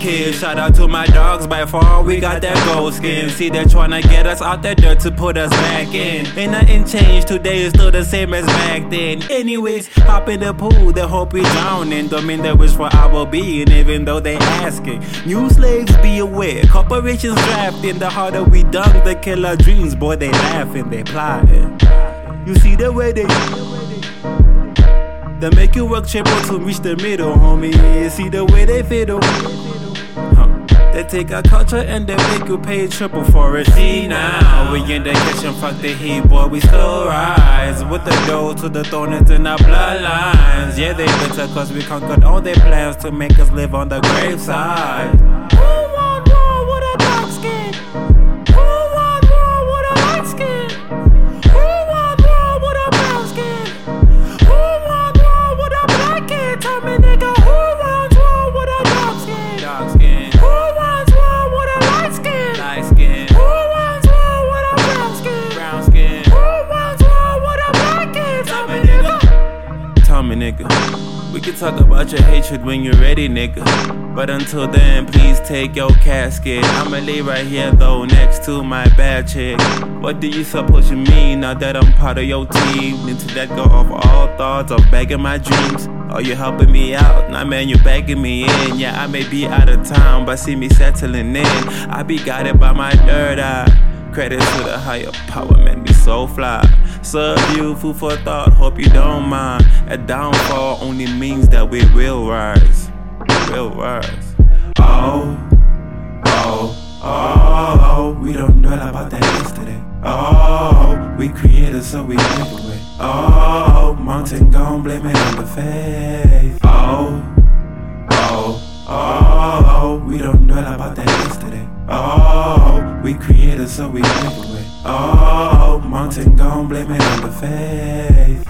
kid? Shout out to my dogs, by far we got that gold skin. See, they're trying to get us out that dirt to put us back in. Ain't nothing changed today, it's still the same as back then. Anyways, hop in the pool, they hope we drowning. Don't mean that wish for our being, even though they asking. New slaves, be aware. Corporations drafting, the harder we dunk, the killer dreams. Boy, they laughing, they plotting. You see the way they. They make you work triple to reach the middle, homie. You see the way they fiddle. They take our culture and they make you pay triple for it. See now, we in the kitchen, fuck the heat, boy, we still rise. With the dough to the throne, it's in our bloodlines. Yeah, they bitter cause we conquered all their plans to make us live on the graveside. Nigga. We can talk about your hatred when you're ready, nigga. But until then, please take your casket. I'ma lay right here, though, next to my bad chick. What do you suppose you mean now that I'm part of your team? Need to let go of all thoughts of begging my dreams. Are you helping me out? Nah, man, you're begging me in. Yeah, I may be out of town, but see me settling in. I be guided by my third eye. Credit to the higher power, man, me so fly. Serve you food for thought, hope you don't mind. A downfall only means that we will rise. We will rise. Oh, oh, oh, oh, we don't dwell about that yesterday. Oh, we created so we a way. Oh, mountain gone, blame it on the faith. Oh, oh, oh, we don't dwell about that yesterday. Oh, we created so we make a way. Oh, mountain gone, blame it on the faith.